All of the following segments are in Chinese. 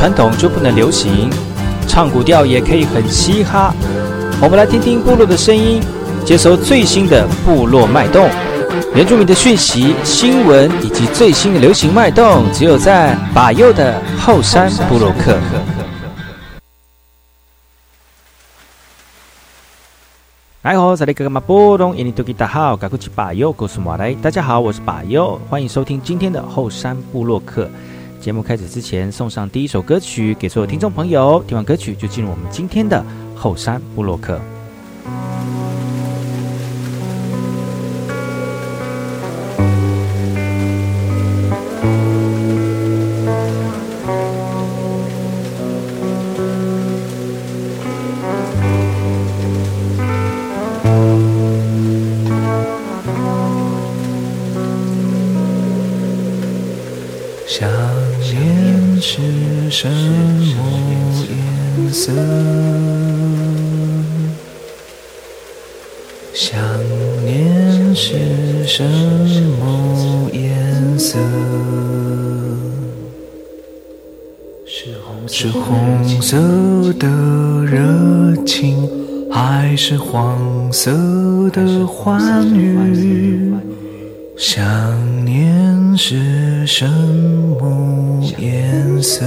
传统就不能流行，唱古调也可以很嘻哈。我们来听听部落的声音，接收最新的部落脉动、原住民的讯息、新闻以及最新的流行脉动，只有在把右的后山部落克。来好，这里哥哥马波东，印尼多吉大好，赶快去把右，告诉马来，大家好，我是把右，欢迎收听今天的后山部落客。节目开始之前，送上第一首歌曲给所有听众朋友，听完歌曲就进入我们今天的后山部落客。的欢愉，想念是什么颜色？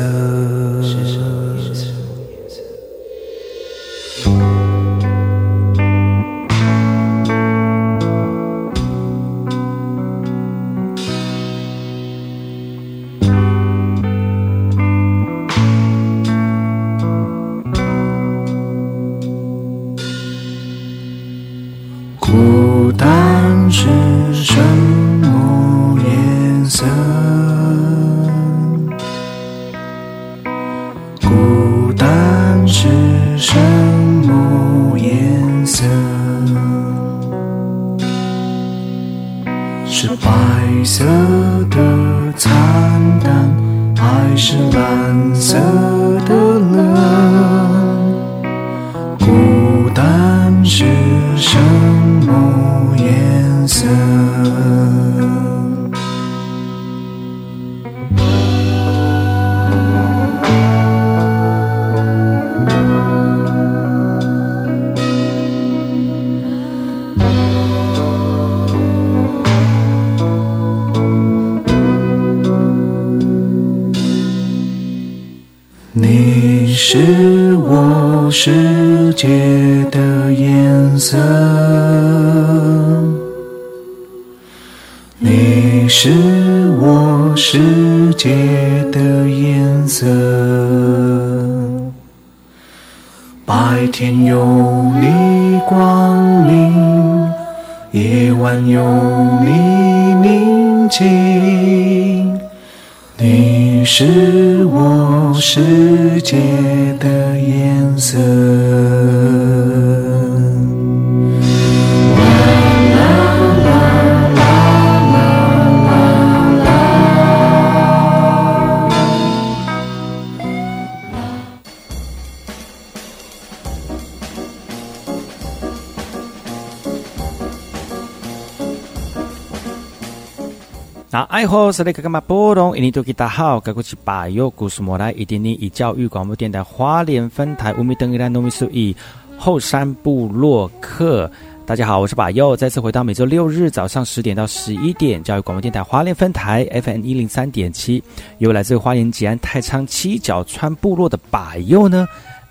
夜晚有你宁静你是我世界的颜色。那个干嘛波动？印尼多吉大好，该过去把右故事莫来，一点点以教育广播电台花莲分台乌米登伊拉诺米苏以后山部落客。大家好，我是把右，再次回到每周六日早上十点到十一点，教育广播电台花莲分台 FM 一零三点七，由来自花莲吉安太仓七角川部落的把右呢。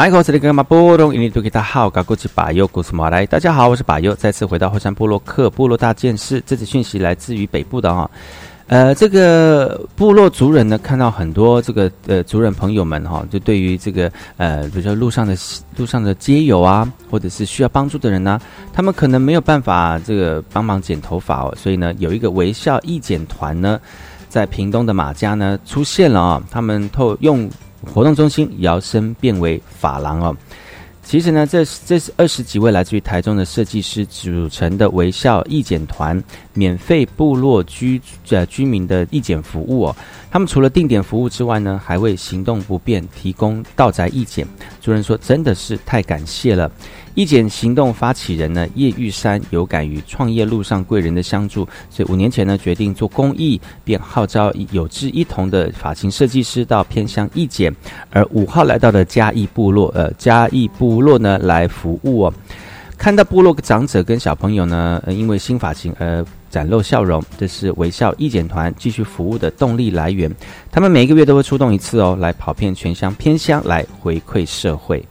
来，我是那个马波隆，印尼多吉他好，高过去巴佑古斯马来。大家好，我是巴佑，再次回到后山部落克部落大件事。这次讯息来自于北部的哈、呃，这个部落族人呢，看到很多这个呃族人朋友们哈、就对于这个呃，比如说路上的路上的街友啊，或者是需要帮助的人呢、他们可能没有办法这个帮忙剪头发哦，所以呢，有一个微笑义剪团呢，在屏东的马家呢出现了啊、他们透用活动中心摇身变为法廊哦。其实呢，这这是二十几位来自于台中的设计师组成的微笑义剪团，免费部落居呃居民的义剪服务哦。他们除了定点服务之外呢，还为行动不便提供到宅义剪。主任说，真的是太感谢了。义剪行动发起人呢叶玉山有感于创业路上贵人的相助，所以五年前呢决定做公益，便号召有志一同的发型设计师到偏乡义剪，而五号来到的嘉义部落，呃嘉义部落呢来服务哦。看到部落长者跟小朋友呢，呃、因为新发型而展露笑容，这是微笑义检团继续服务的动力来源。他们每个月都会出动一次哦，来跑遍全乡偏乡，来回馈社会。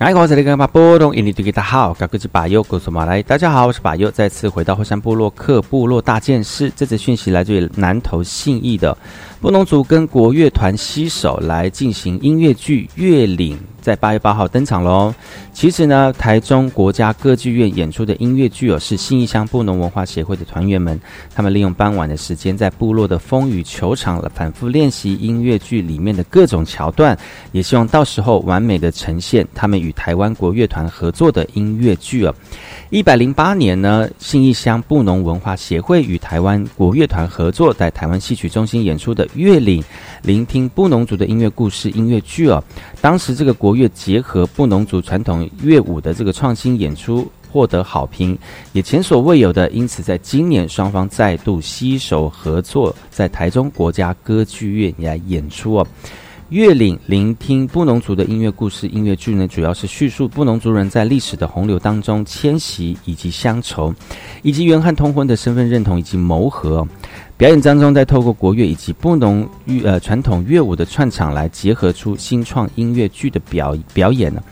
来，我是那个马波东，印尼对给大家好，我是巴佑，告诉马来，大家好，我是巴尤，再次回到后山部落克部落大件事。这次讯息来自于南投信义的布农族跟国乐团携手来进行音乐剧《月岭》。在八月八号登场喽。其实呢，台中国家歌剧院演出的音乐剧哦，是新义乡布农文化协会的团员们，他们利用傍晚的时间，在部落的风雨球场反复练习音乐剧里面的各种桥段，也希望到时候完美的呈现他们与台湾国乐团合作的音乐剧哦。一百零八年呢，信义乡布农文化协会与台湾国乐团合作，在台湾戏曲中心演出的《月岭》，聆听布农族的音乐故事音乐剧哦。当时这个国乐结合布农族传统乐舞的这个创新演出获得好评，也前所未有的，因此在今年双方再度携手合作，在台中国家歌剧院来演出哦。月岭聆听布农族的音乐故事音乐剧呢，主要是叙述布农族人在历史的洪流当中迁徙以及乡愁，以及原汉通婚的身份认同以及谋合。表演当中，再透过国乐以及布农乐呃传统乐舞的串场来结合出新创音乐剧的表表演呢。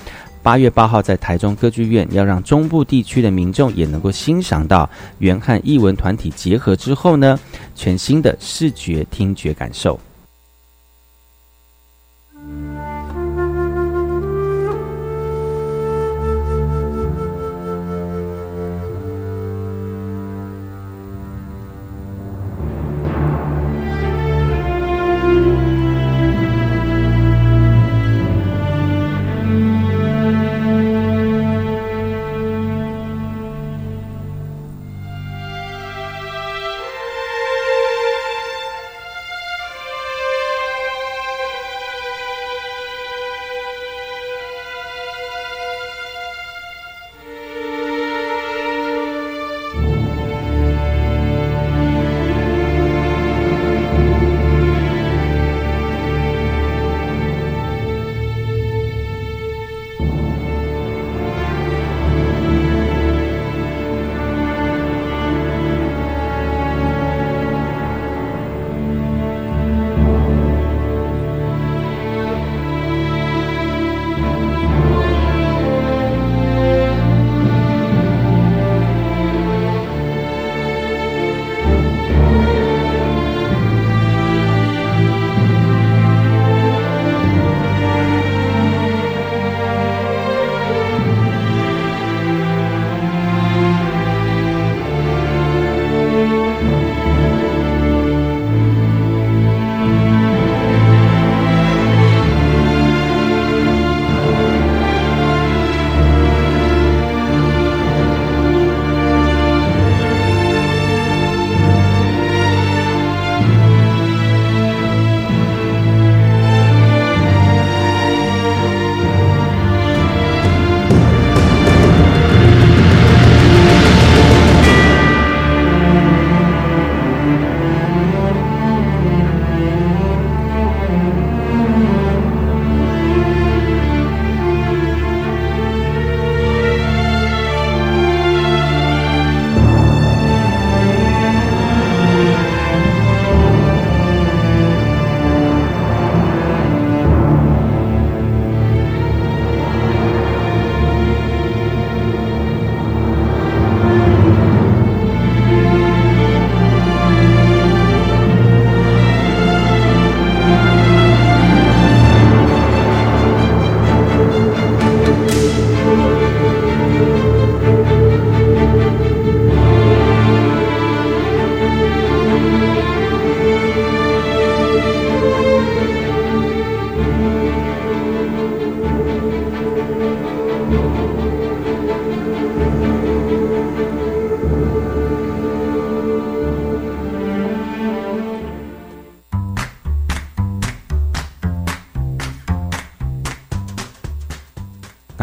八月八号在台中歌剧院，要让中部地区的民众也能够欣赏到原汉艺文团体结合之后呢，全新的视觉听觉感受。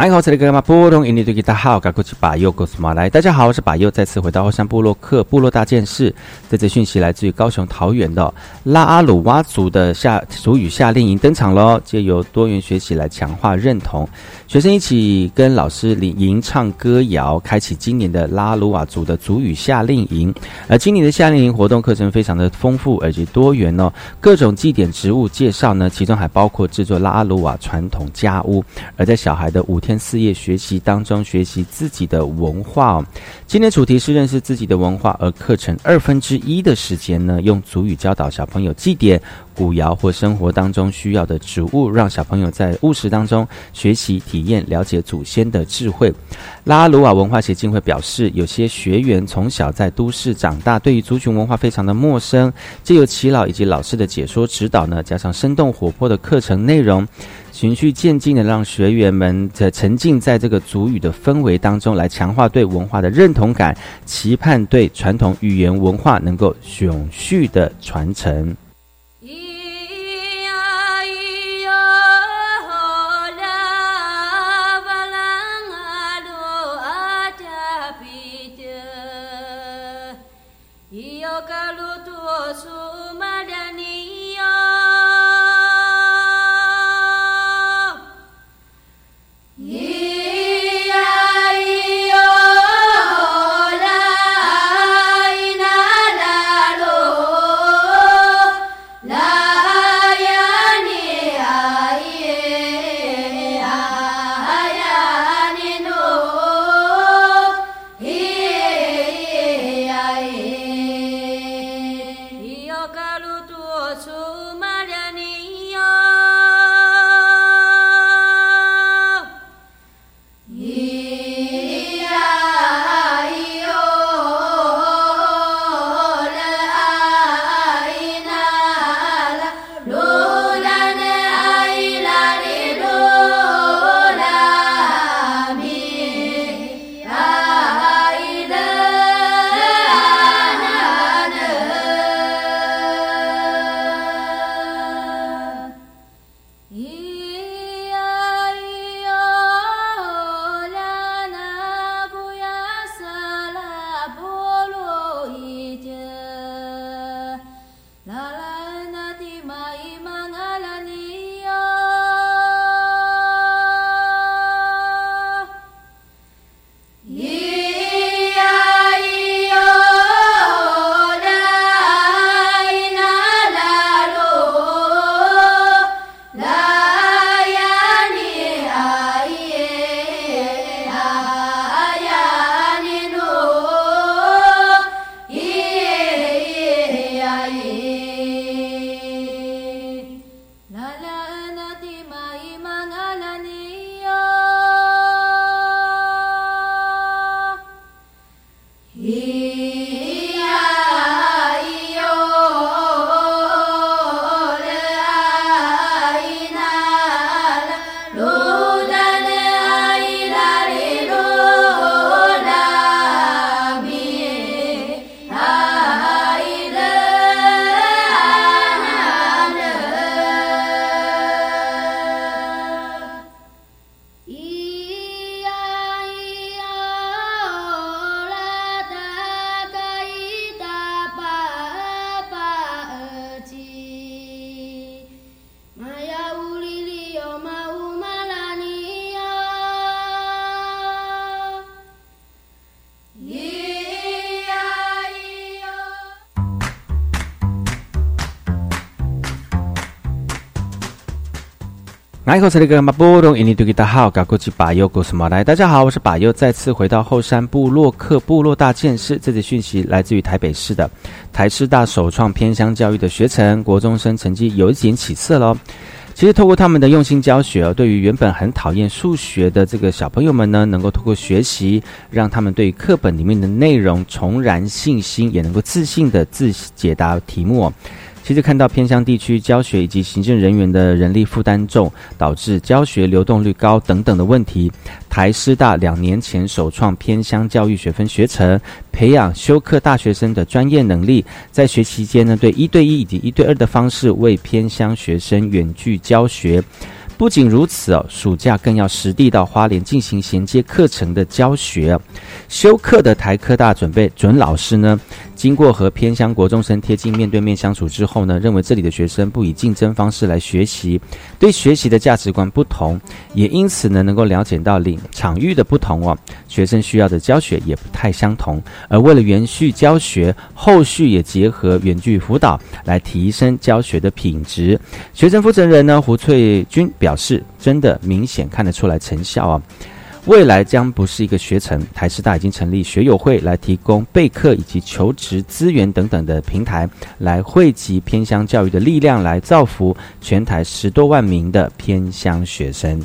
你好，这里是马波东印尼对吉他好，赶过去把右告诉马来。大家好，我是把右，再次回到后山部落克部落大件事。这则讯息来自于高雄桃园的拉阿鲁哇族的夏族语夏令营登场喽，借由多元学习来强化认同。学生一起跟老师领吟唱歌谣，开启今年的拉阿鲁瓦族的族语夏令营。而今年的夏令营活动课程非常的丰富而且多元哦，各种祭典植物介绍呢，其中还包括制作拉阿鲁瓦传统家屋。而在小孩的五天。四业学习当中学习自己的文化哦。今天主题是认识自己的文化，而课程二分之一的时间呢，用足语教导小朋友祭典、古谣或生活当中需要的植物，让小朋友在务实当中学习、体验、了解祖先的智慧。拉鲁瓦文化协进会表示，有些学员从小在都市长大，对于族群文化非常的陌生。借由耆老以及老师的解说指导呢，加上生动活泼的课程内容，循序渐进的让学员们在沉浸在这个主语的氛围当中，来强化对文化的认同感，期盼对传统语言文化能够永续的传承。大号，嘎古吉巴尤古什么来？大家好，我是巴尤，再次回到后山部落克部落大件事。这则讯息来自于台北市的台师大首创偏乡教育的学程，国中生成绩有一点起色喽。其实透过他们的用心教学，对于原本很讨厌数学的这个小朋友们呢，能够透过学习，让他们对课本里面的内容重燃信心，也能够自信的自解答题目。其实看到偏乡地区教学以及行政人员的人力负担重，导致教学流动率高等等的问题。台师大两年前首创偏乡教育学分学程，培养修课大学生的专业能力，在学期间呢，对一对一以及一对二的方式为偏乡学生远距教学。不仅如此哦，暑假更要实地到花莲进行衔接课程的教学。修课的台科大准备准老师呢，经过和偏乡国中生贴近面对面相处之后呢，认为这里的学生不以竞争方式来学习，对学习的价值观不同，也因此呢能够了解到领场域的不同哦，学生需要的教学也不太相同。而为了延续教学，后续也结合远距辅导来提升教学的品质。学生负责人呢胡翠君表示，真的明显看得出来成效啊。未来将不是一个学程，台师大已经成立学友会来提供备课以及求职资源等等的平台，来汇集偏乡教育的力量，来造福全台十多万名的偏乡学生。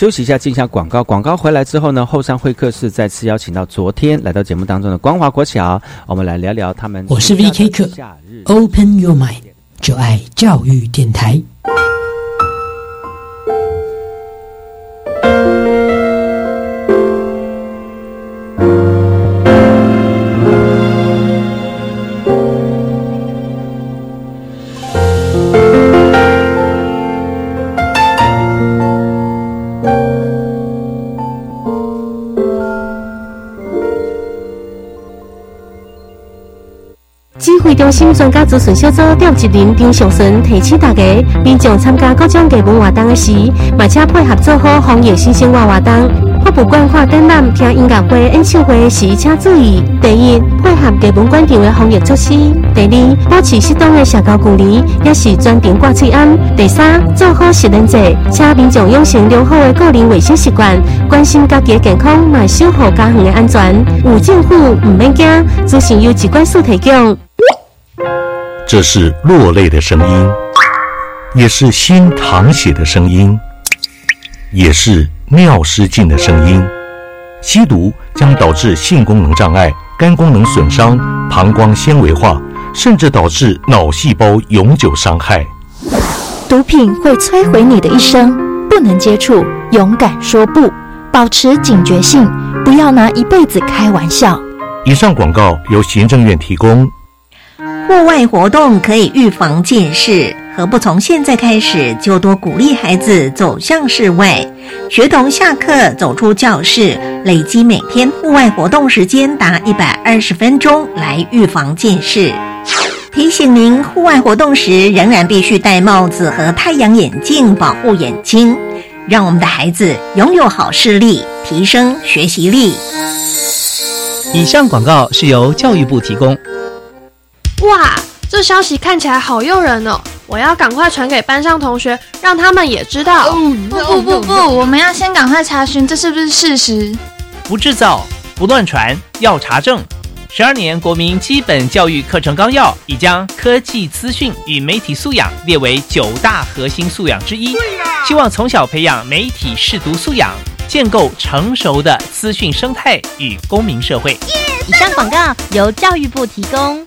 休息一下，进一下广告。广告回来之后呢，后山会客室再次邀请到昨天来到节目当中的光华国小，我们来聊聊他们。我是 VK 课，Open Your Mind，就爱教育电台。中心专家咨询小组调集人张尚顺提醒大家：民众参加各种艺文活动时，马且配合做好防疫新生活活动。博物馆看展览、听音乐会、演唱会时，请注意：第一，配合艺文馆场的防疫措施；第二，保持适当的社交距离，也是专程挂嘴安；第三，做好食人者，请民众养成良好的个人卫生习惯，关心家己的健康，也守护家园的安全。有政府唔免惊，资讯由机关所提供。这是落泪的声音，也是心淌血的声音，也是尿失禁的声音。吸毒将导致性功能障碍、肝功能损伤、膀胱纤维化，甚至导致脑细胞永久伤害。毒品会摧毁你的一生，不能接触，勇敢说不，保持警觉性，不要拿一辈子开玩笑。以上广告由行政院提供。户外活动可以预防近视，何不从现在开始就多鼓励孩子走向室外？学童下课走出教室，累积每天户外活动时间达一百二十分钟，来预防近视。提醒您，户外活动时仍然必须戴帽子和太阳眼镜保护眼睛，让我们的孩子拥有好视力，提升学习力。以上广告是由教育部提供。哇，这消息看起来好诱人哦！我要赶快传给班上同学，让他们也知道。不不不不，我们要先赶快查询这是不是事实。不制造，不乱传，要查证。十二年国民基本教育课程纲要已将科技资讯与媒体素养列为九大核心素养之一，希望从小培养媒体视读素养，建构成熟的资讯生态与公民社会。以上广告由教育部提供。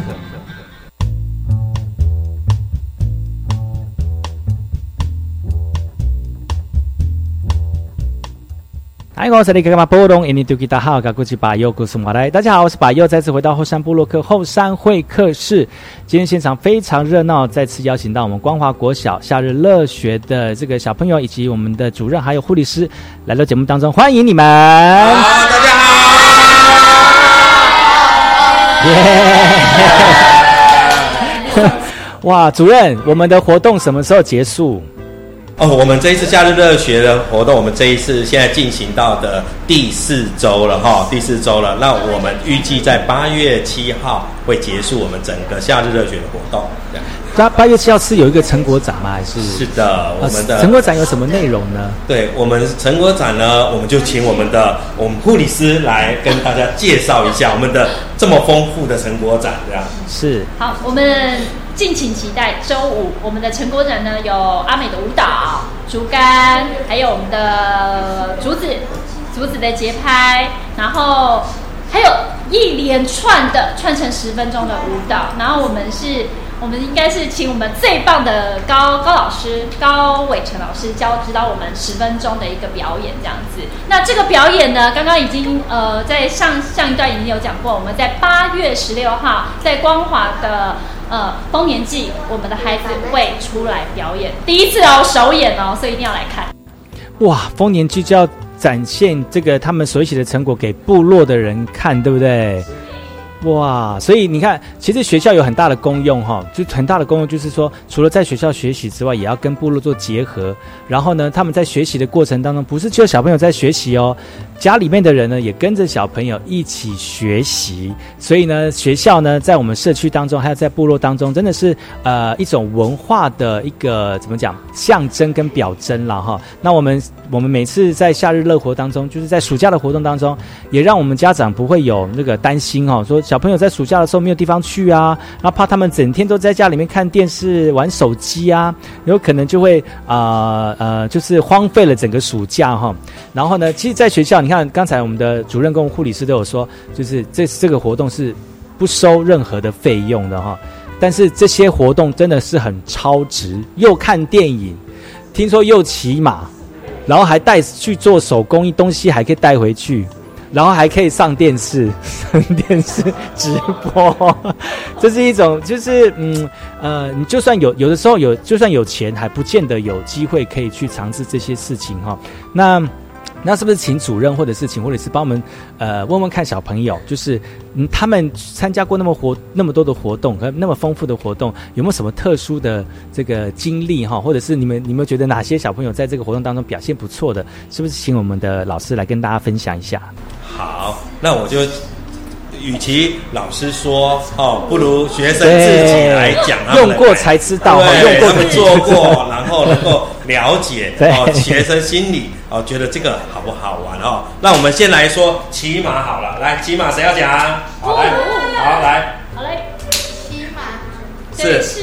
我是李格玛波隆，印尼土著大号，噶古吉巴尤古斯马来。大家好，我是巴尤，再次回到后山部落克后山会客室。今天现场非常热闹，再次邀请到我们光华国小夏日乐学的这个小朋友，以及我们的主任还有护理师来到节目当中，欢迎你们！好，大家好！耶！哇，主任，我们的活动什么时候结束？哦，我们这一次夏日热学的活动，我们这一次现在进行到的第四周了哈，第四周了。那我们预计在八月七号会结束我们整个夏日热学的活动。八八月七号是有一个成果展吗？还是？是的，我们的成果展有什么内容呢？对我们成果展呢，我们就请我们的我们护理师来跟大家介绍一下我们的这么丰富的成果展，这样是。好，我们。敬请期待周五我们的成果展呢，有阿美的舞蹈、竹竿，还有我们的竹子、竹子的节拍，然后还有一连串的串成十分钟的舞蹈。然后我们是，我们应该是请我们最棒的高高老师高伟成老师教指导我们十分钟的一个表演这样子。那这个表演呢，刚刚已经呃在上上一段已经有讲过，我们在八月十六号在光华的。呃，丰年祭，我们的孩子会出来表演，第一次哦，首演哦，所以一定要来看。哇，丰年祭就要展现这个他们所写的成果给部落的人看，对不对？哇，所以你看，其实学校有很大的功用哈，就很大的功用就是说，除了在学校学习之外，也要跟部落做结合。然后呢，他们在学习的过程当中，不是只有小朋友在学习哦，家里面的人呢也跟着小朋友一起学习。所以呢，学校呢在我们社区当中，还有在部落当中，真的是呃一种文化的一个怎么讲象征跟表征了哈。那我们我们每次在夏日乐活当中，就是在暑假的活动当中，也让我们家长不会有那个担心哦，说。小朋友在暑假的时候没有地方去啊，然后怕他们整天都在家里面看电视、玩手机啊，有可能就会啊呃，就是荒废了整个暑假哈。然后呢，其实，在学校，你看刚才我们的主任跟护理师都有说，就是这这个活动是不收任何的费用的哈。但是这些活动真的是很超值，又看电影，听说又骑马，然后还带去做手工艺东西，还可以带回去。然后还可以上电视，上电视直播，这是一种，就是嗯呃，你就算有有的时候有，就算有钱，还不见得有机会可以去尝试这些事情哈。那。那是不是请主任或者是请护理师帮我们呃问问看小朋友，就是嗯他们参加过那么活那么多的活动和那么丰富的活动，有没有什么特殊的这个经历哈？或者是你们你们觉得哪些小朋友在这个活动当中表现不错的，是不是请我们的老师来跟大家分享一下？好，那我就。与其老师说哦，不如学生自己来讲，用过才知道，用过做过，然后能够了解哦学生心理哦，觉得这个好不好玩哦？那我们先来说骑马好了，来骑马谁要讲？好来，好来，好嘞，骑马。是是，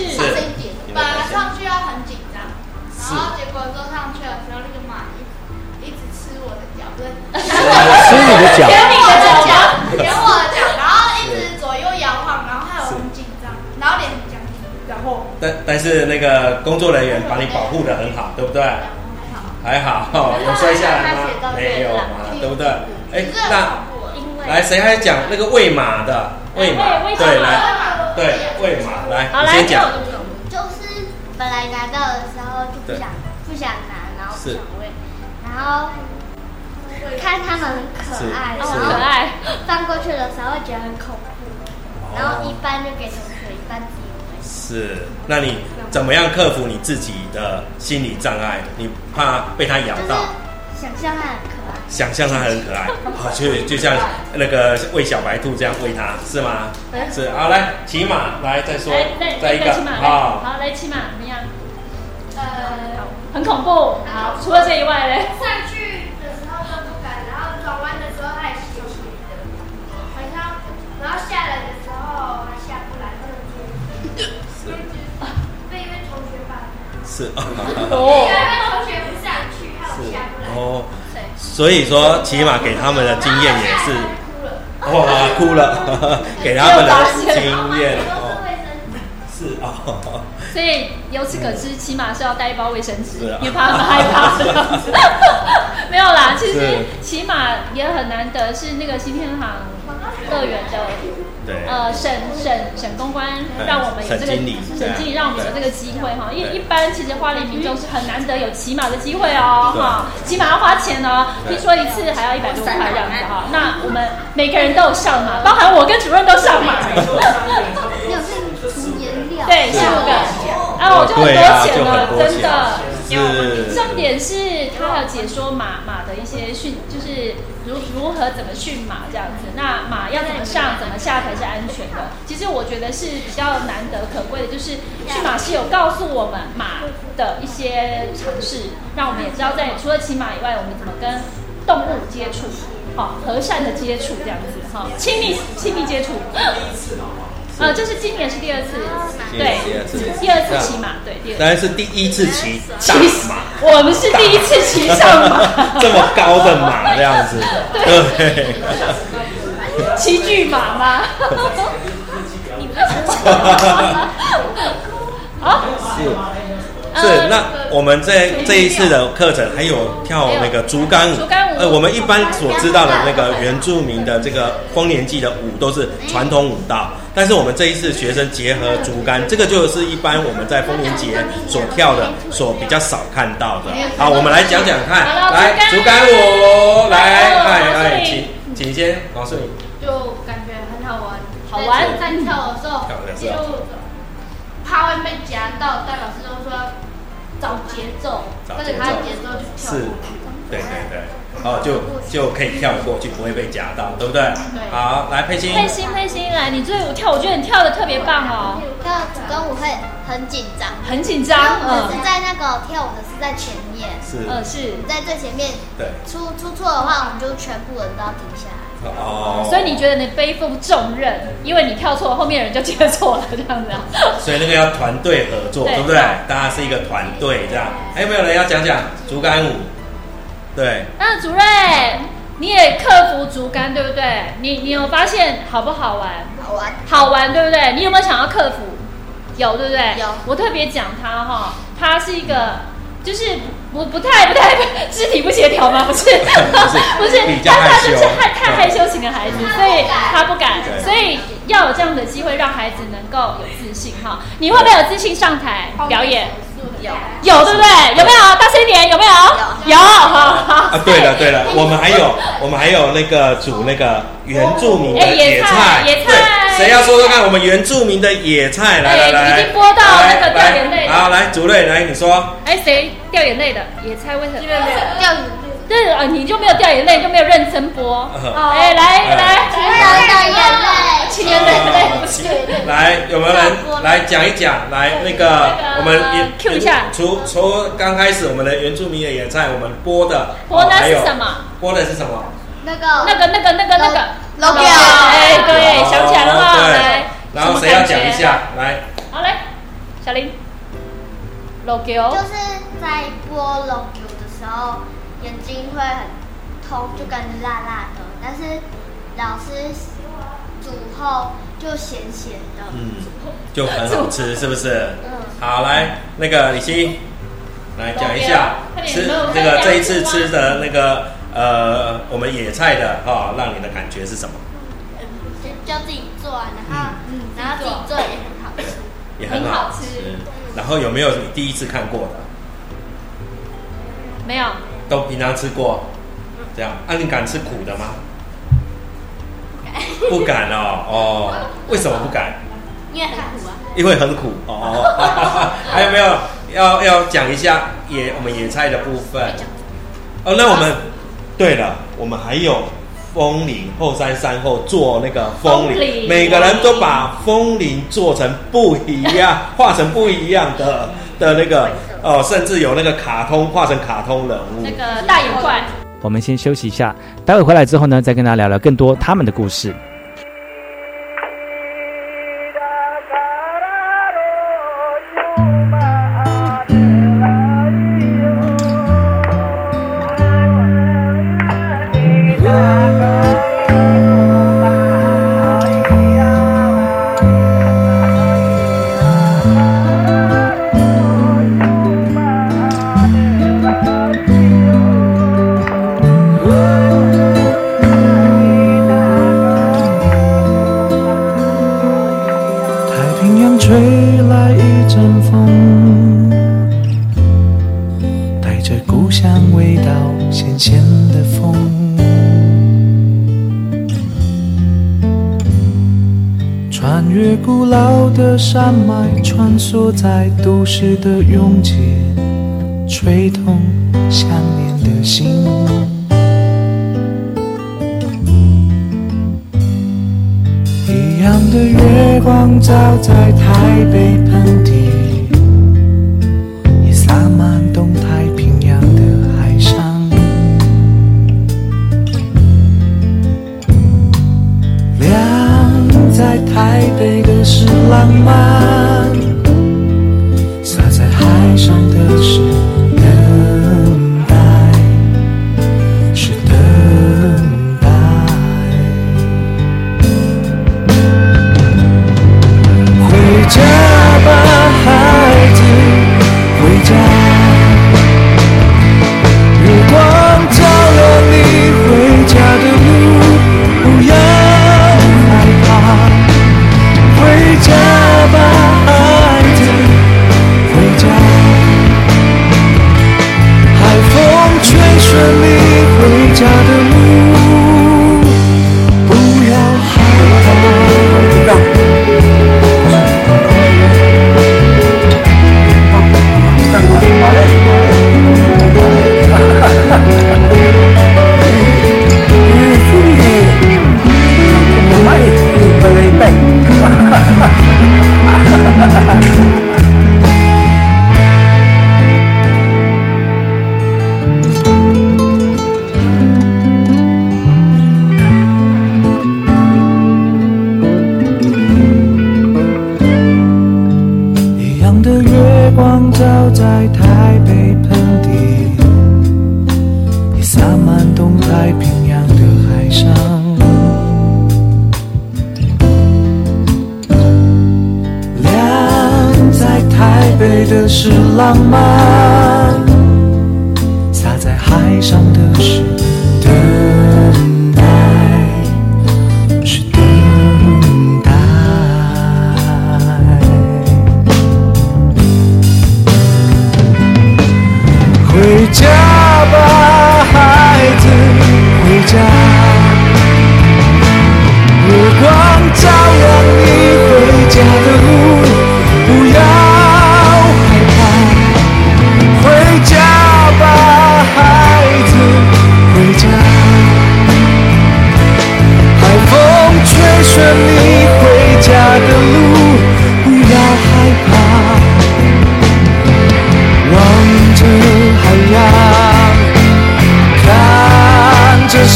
本来上去要很紧张，然后结果坐上去了，然后那个马一一直吃我的脚，不是？吃你的脚。但但是那个工作人员把你保护的很好，对不对？还好，有摔下来吗？没有嘛，对不对？哎，那来谁还讲那个喂马的？喂马，对，来，对，喂马，来，你先讲。就是本来拿到的时候就不想不想拿，然后不想喂，然后看他们很可爱，哦，可爱，放过去的时候会觉得很恐怖，然后一半就给同学，一半自己喂。是，那你怎么样克服你自己的心理障碍？你怕被它咬到？想象它很可爱。想象它很可爱，好，就就像那个喂小白兔这样喂它，是吗？是，好，来骑马，来再说，再一个，好，好，来骑马怎么样？呃，很恐怖。好，除了这以外嘞？上去的时候都不敢，然后转弯的时候它是，哦，因为同学不上去，害我下不来。哦。所以说，起码给他们的经验也是，哇，哭了，给他们的经验哦，是哦。所以由此可知，起码是要带一包卫生纸，因为怕他们害怕。没有啦，其实起码也很难得，是那个新天堂乐园的。呃，省省省公关让我们有这个省经理让我们有这个机会哈，因为一般其实花莲民众是很难得有骑马的机会哦哈，骑马要花钱哦，听说一次还要一百多块这样子哈。那我们每个人都有上马，包含我跟主任都上马。有是涂颜料，对，十五个，啊，我就很多钱了，真的。重点是他还有解说马马的一些训，就是如如何怎么驯马这样子。那马要怎么上怎么下才是安全的？其实我觉得是比较难得可贵的，就是驯马师有告诉我们马的一些常识，让我们也知道在除了骑马以外，我们怎么跟动物接触，好和善的接触这样子，哈，亲密亲密接触。呃，这是今年是第二次，对，第二次。骑马，对，第二。当然是第一次骑骑马，我们是第一次骑上马，这么高的马 这样子，对，骑巨马吗？好，是。是，那我们在这一次的课程还有跳那个竹竿舞。竹竿舞。呃，我们一般所知道的那个原住民的这个丰年祭的舞都是传统舞蹈，但是我们这一次学生结合竹竿，这个就是一般我们在丰年节所跳的，所比较少看到的。好，我们来讲讲看，来竹竿舞，来，哎哎，请请先告诉你。就感觉很好玩，好玩。在跳的时候，就怕会被夹到，但老师都说。找节奏，跟着他的节奏去跳过去。对对对，哦，就就可以跳过去，不会被夹到，对不对？对。好，来佩欣。佩欣，佩欣，来，你这舞跳，我觉得你跳的特别棒哦。跳主跟舞会很紧张，很紧张。我是在那个跳舞的是在前面，是，嗯，是在最前面。对。出出错的话，我们就全部人都要停下来。哦，所以你觉得你背负重任，因为你跳错，后面人就接错了，这样子。所以那个要团队合作，对不对？大家是一个团队，这样。还有没有人要讲讲竹竿舞？对。那主任，你也克服竹竿，对不对？你你有发现好不好玩？好玩，好玩，对不对？你有没有想要克服？有，对不对？有。我特别讲他哈，他是一个。就是不不太不太肢体不协调吗？不是 不是，但他就是害太害羞型的孩子，所以他不敢。所以要有这样的机会，让孩子能够有自信哈。你会不会有自信上台表演？有有对不对？有没有？大声一点，有没有？有有好好啊！对了对了，我们还有我们还有那个煮那个原住民的野菜，野菜。谁要说说看？我们原住民的野菜，来来来，已经播到那个掉眼泪。好，来主队来，你说。哎，谁掉眼泪的？野菜为什么？掉眼泪。对啊，你就没有掉眼泪，就没有认真播。哎，来来，情人的眼泪，情人的眼泪不是。来，有没有人来讲一讲？来，那个我们 Q 一下。除除刚开始我们的原住民的野菜，我们播的播的是什么？播的是什么？那个那个那个那个那个 logo。哎，对，想起来了哈。来，然后谁要讲一下？来，好嘞，小林。logo 就是在播 logo 的时候。眼睛会很痛就感觉辣辣的，但是老师煮后就咸咸的。嗯，就很好吃，是不是？嗯。好，来那个李欣，来讲一下吃这个这一次吃的那个呃我们野菜的哈，让你的感觉是什么？就叫自己做，然后嗯，然后自己做也很好吃，也很好吃。然后有没有你第一次看过的？没有。都平常吃过，这样。啊，你敢吃苦的吗？不敢哦，哦，为什么不敢？因为很苦啊。因为很苦哦。还有没有要要讲一下野我们野菜的部分？哦，那我们对了，我们还有风铃后山山后做那个风铃，每个人都把风铃做成不一样，画成不一样的的那个哦，甚至有那个卡通画成卡通人物，那个大眼怪。我们先休息一下，待会回来之后呢，再跟大家聊聊更多他们的故事。坐在都市的拥挤，吹痛想念的心。一样的月光照在台北盆地。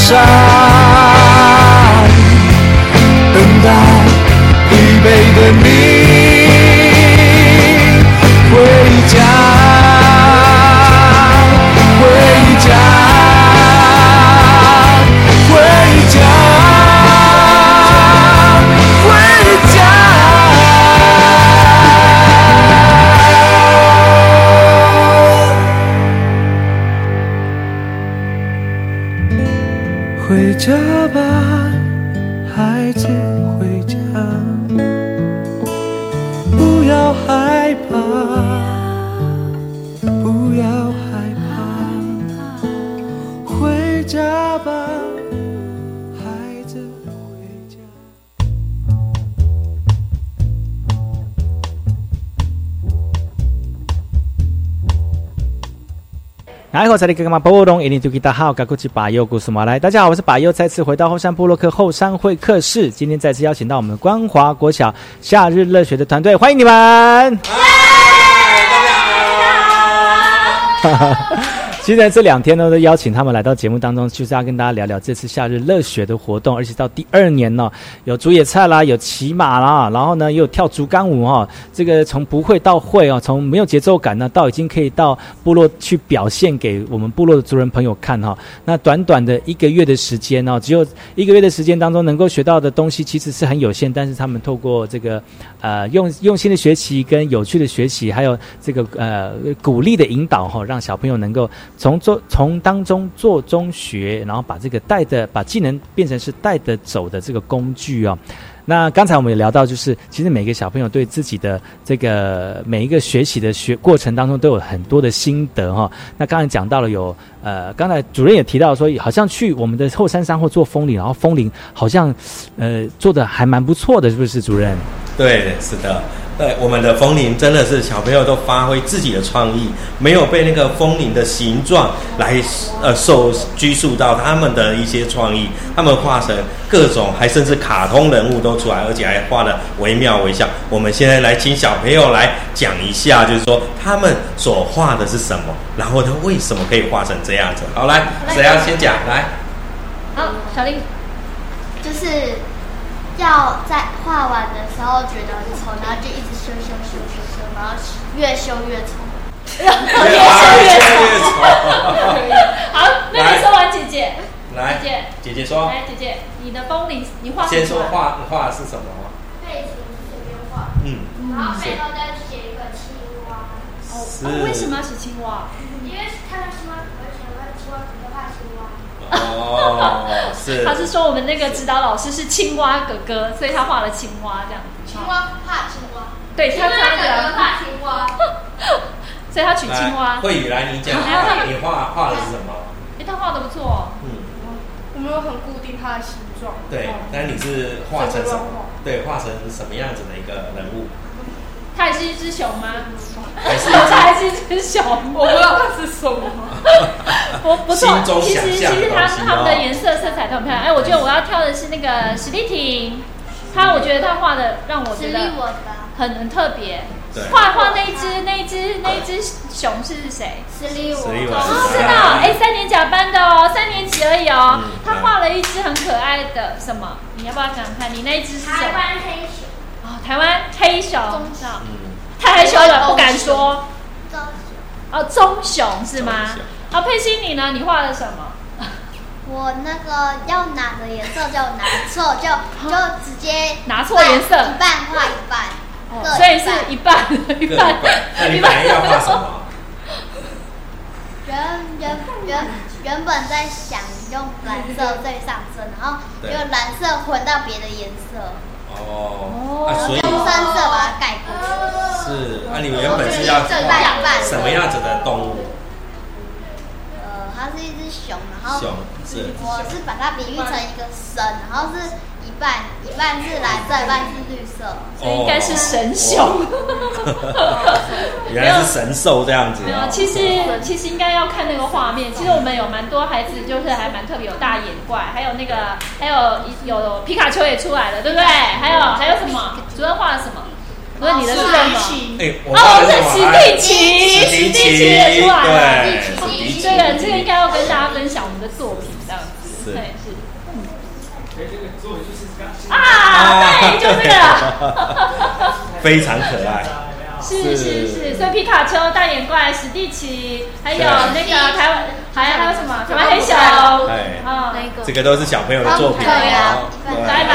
看着山，等待疲我这里干嘛？波隆，一定就给大家好，赶快去把右故事马来。大家好，我是把右，再次回到后山部落克后山会客室。今天再次邀请到我们光华国小夏日热血的团队，欢迎你们！其实在这两天呢，都邀请他们来到节目当中，就是要跟大家聊聊这次夏日乐学的活动，而且到第二年呢，有竹野菜啦，有骑马啦，然后呢也有跳竹竿舞哈、这个从不会到会哦，从没有节奏感呢，到已经可以到部落去表现给我们部落的族人朋友看哈、那短短的一个月的时间哦，只有一个月的时间当中能够学到的东西其实是很有限，但是他们透过这个呃用用心的学习跟有趣的学习，还有这个呃鼓励的引导哈、让小朋友能够从做从当中做中学，然后把这个带的把技能变成是带的走的这个工具哦。那刚才我们也聊到，就是其实每个小朋友对自己的这个每一个学习的学过程当中都有很多的心得哈、那刚才讲到了有呃，刚才主任也提到说，好像去我们的后山山或做风铃，然后风铃好像呃做的还蛮不错的，是不是主任？对，是的，对，我们的风铃真的是小朋友都发挥自己的创意，没有被那个风铃的形状来呃受拘束到他们的一些创意，他们画成各种，还甚至卡通人物都出来，而且还画的惟妙惟肖。我们现在来请小朋友来讲一下，就是说他们所画的是什么，然后他为什么可以画成这样子。好，来，谁要先讲？来，好，小林，就是要在画完的时候觉得很丑，然后就一直修修修修修，然后越修越丑。越修越丑。好，妹妹说完，姐姐，来，姐姐，姐姐说，来，姐姐，你的风铃，你画什么先说画你画的是什么？背景随便画，嗯，然后背后再写一个青蛙。是哦，为什么要写青蛙？因为看到青蛙，我就想到青蛙，可怕青蛙。哦，是，他是说我们那个指导老师是青蛙哥哥，所以他画了青蛙这样子。青蛙怕青蛙，对，他青蛙他哥哥怕青蛙。所以他取青蛙。慧宇来，你讲，你画画的是什么？哎，他画的不错。嗯，我没有很固定他的形状。对，但你是画成什么？对，画成什么样子的一个人物？它也是一只熊吗？还是它还是一只熊？我不知道它是什么。不不错其实其实他东西他们的哦颜色色彩都很漂亮。哎，我觉得我要挑的是那个史丽婷，他我觉得他画的让我觉得很很特别对。画画那一只那一只那一只熊是谁？史丽史丽文哦，真的哦，哎，三年甲班的哦，三年级而已哦嗯。他画了一只很可爱的什么？你要不要想想看？你那一只是什么？台湾黑熊。哦，台湾黑熊，棕哦太害羞了，不敢说。棕哦，棕熊是吗？好，佩西你呢？你画了什么？我那个要拿的颜色就拿错，就就直接拿错颜色一半画一半，所以是一半一半。那你本来要画什么？原原原原本在想用蓝色最上色，然后对用蓝色混到别的颜色，哦，啊，所以用深色把它盖过去。是，啊，你原本是要什么样子的动物？呃，它是一只熊，然后熊是我是把它比喻成一个神，然后是一半一半是蓝色，一半是绿色。所以应该是神熊。原来是神兽这样子没有，哦。其实其实应该要看那个画面。其实我们有蛮多孩子，就是还蛮特别，有大眼怪，还有那个，还有有皮卡丘也出来了，对不对？还有还有什么？主任画了什么？主任你的是什么？哦，是史蒂奇，史蒂奇也出来了。对史蒂奇这个这个应该要跟大家分享我们的作品，这样子。是对，是。啊，对，就这个。非常可爱。是是。是，所以皮卡丘、大眼怪、史蒂奇，还有那个台湾，还还有什么？台湾黑熊，哎啊，这个都是小朋友的作品对呀拜拜。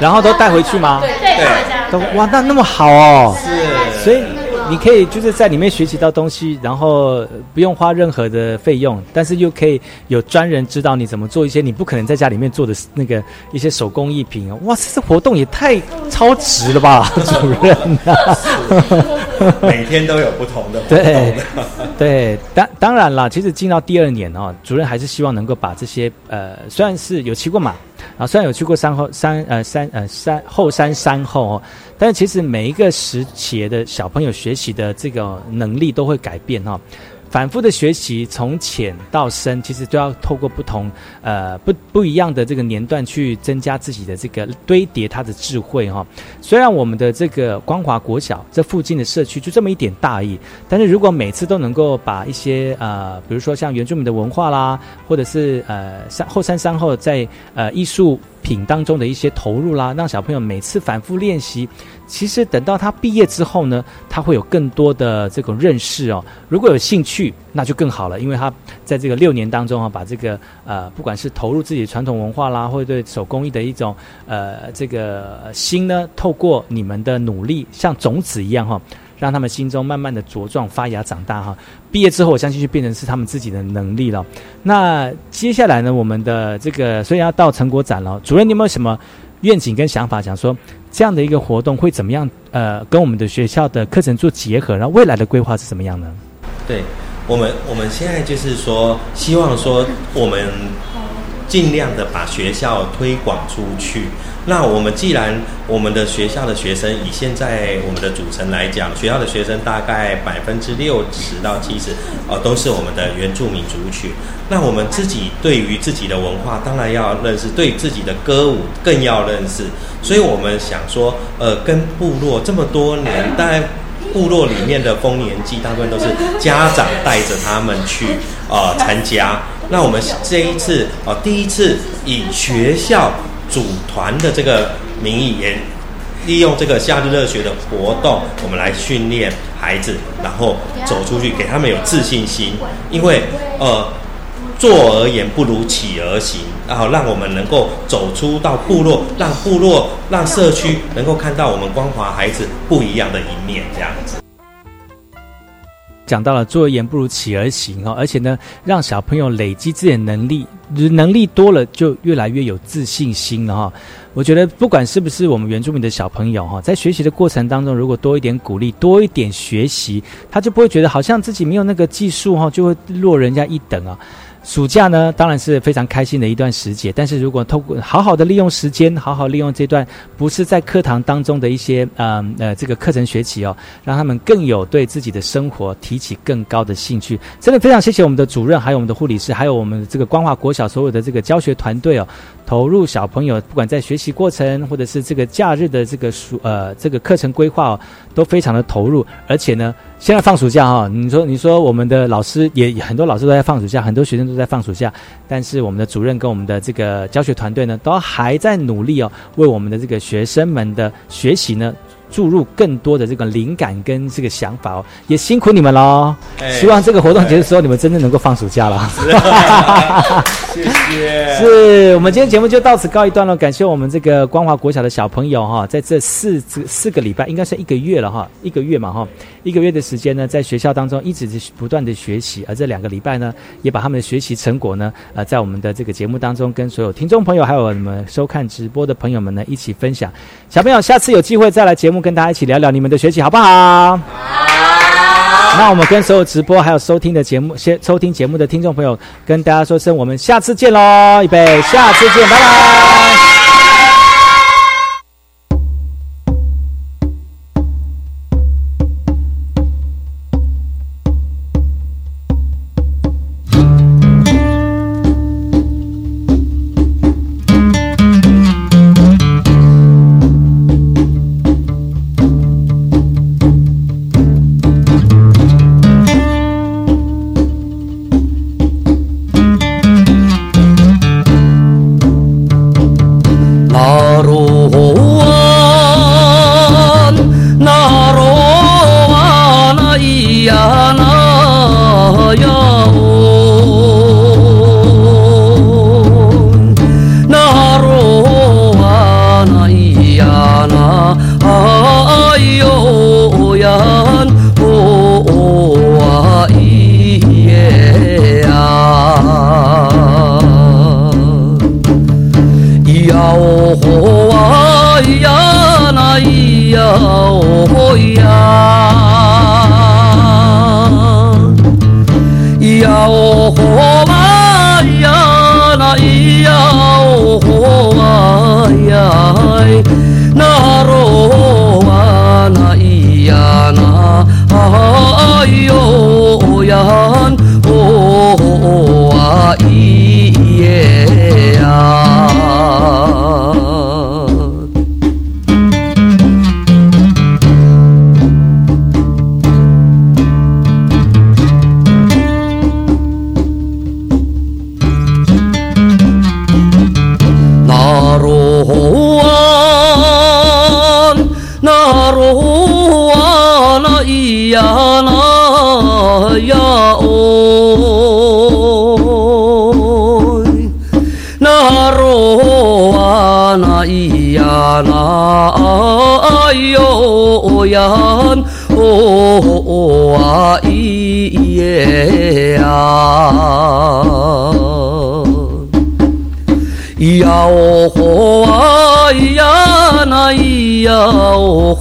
然后都带回去吗？对，带回家。都哇，那那么好哦。是，所以你可以就是在里面学习到东西，然后不用花任何的费用，但是又可以有专人指导你怎么做一些你不可能在家里面做的那个一些手工艺品哦。哇，这活动也太超值了吧，主任啊！每天都有不同的活动。对，当当然啦，其实进到第二年哦，主任还是希望能够把这些呃，虽然是有骑过马。啊，虽然有去过山后山呃山呃山后山山后哦，但是其实每一个时期的小朋友学习的这个能力都会改变哈。反复的学习，从浅到深，其实都要透过不同呃不不一样的这个年段去增加自己的这个堆叠他的智慧哈。虽然我们的这个光华国小这附近的社区就这么一点大意，但是如果每次都能够把一些呃，比如说像原住民的文化啦，或者是呃山后山山后在呃艺术。品当中的一些投入啦，让小朋友每次反复练习，其实等到他毕业之后呢，他会有更多的这种认识哦。如果有兴趣，那就更好了，因为他在这个六年当中啊，把这个呃，不管是投入自己的传统文化啦，或者对手工艺的一种呃这个心呢，透过你们的努力，像种子一样哈。让他们心中慢慢的茁壮发芽长大哈，毕业之后我相信就变成是他们自己的能力了。那接下来呢，我们的这个所以要到成果展了，主任你有没有什么愿景跟想法，想说这样的一个活动会怎么样？呃，跟我们的学校的课程做结合，然后未来的规划是怎么样呢？对我们，我们现在就是说，希望说我们尽量的把学校推广出去。那我们既然我们的学校的学生以现在我们的组成来讲，学校的学生大概百分之六十到七十，呃，都是我们的原住民族群。那我们自己对于自己的文化，当然要认识，对自己的歌舞更要认识。所以我们想说，呃，跟部落这么多年，当然部落里面的丰年祭，大部分都是家长带着他们去呃参加。那我们这一次呃第一次以学校。组团的这个名义，也利用这个夏日热学的活动，我们来训练孩子，然后走出去，给他们有自信心。因为呃，坐而言不如起而行，然后让我们能够走出到部落，让部落、让社区能够看到我们光华孩子不一样的一面，这样子。讲到了坐而言不如起而行哦，而且呢，让小朋友累积自己的能力，能力多了就越来越有自信心了哈。我觉得不管是不是我们原住民的小朋友哈，在学习的过程当中，如果多一点鼓励，多一点学习，他就不会觉得好像自己没有那个技术哈，就会落人家一等啊。暑假呢，当然是非常开心的一段时节。但是如果透过好好的利用时间，好好利用这段不是在课堂当中的一些呃呃这个课程学习哦，让他们更有对自己的生活提起更高的兴趣。真的非常谢谢我们的主任，还有我们的护理师，还有我们这个光华国小所有的这个教学团队哦。投入小朋友，不管在学习过程，或者是这个假日的这个暑呃这个课程规划哦，都非常的投入。而且呢，现在放暑假哈，你说你说我们的老师也很多老师都在放暑假，很多学生都在放暑假，但是我们的主任跟我们的这个教学团队呢，都还在努力哦，为我们的这个学生们的学习呢。注入更多的这个灵感跟这个想法哦，也辛苦你们喽！希望这个活动结束之后，你们真正能够放暑假了。谢谢。是我们今天节目就到此告一段落，感谢我们这个光华国小的小朋友哈，在这四这四个礼拜，应该是一个月了哈，一个月嘛哈，一个月的时间呢，在学校当中一直是不断的学习，而这两个礼拜呢，也把他们的学习成果呢，呃，在我们的这个节目当中，跟所有听众朋友还有你们收看直播的朋友们呢，一起分享。小朋友，下次有机会再来节目。跟大家一起聊聊你们的学习好不？好。那我们跟所有直播还有收听的节目、先收听节目的听众朋友，跟大家说声，我们下次见喽！预备，下次见，拜拜。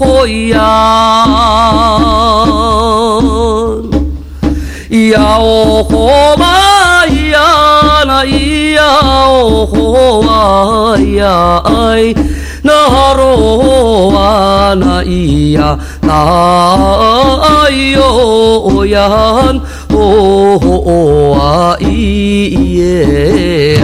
哦呀咿呀哦豁巴咿呀那咿呀哦豁哇咿呀哎那罗哇那咿呀那哎呦呀哦哇咿呀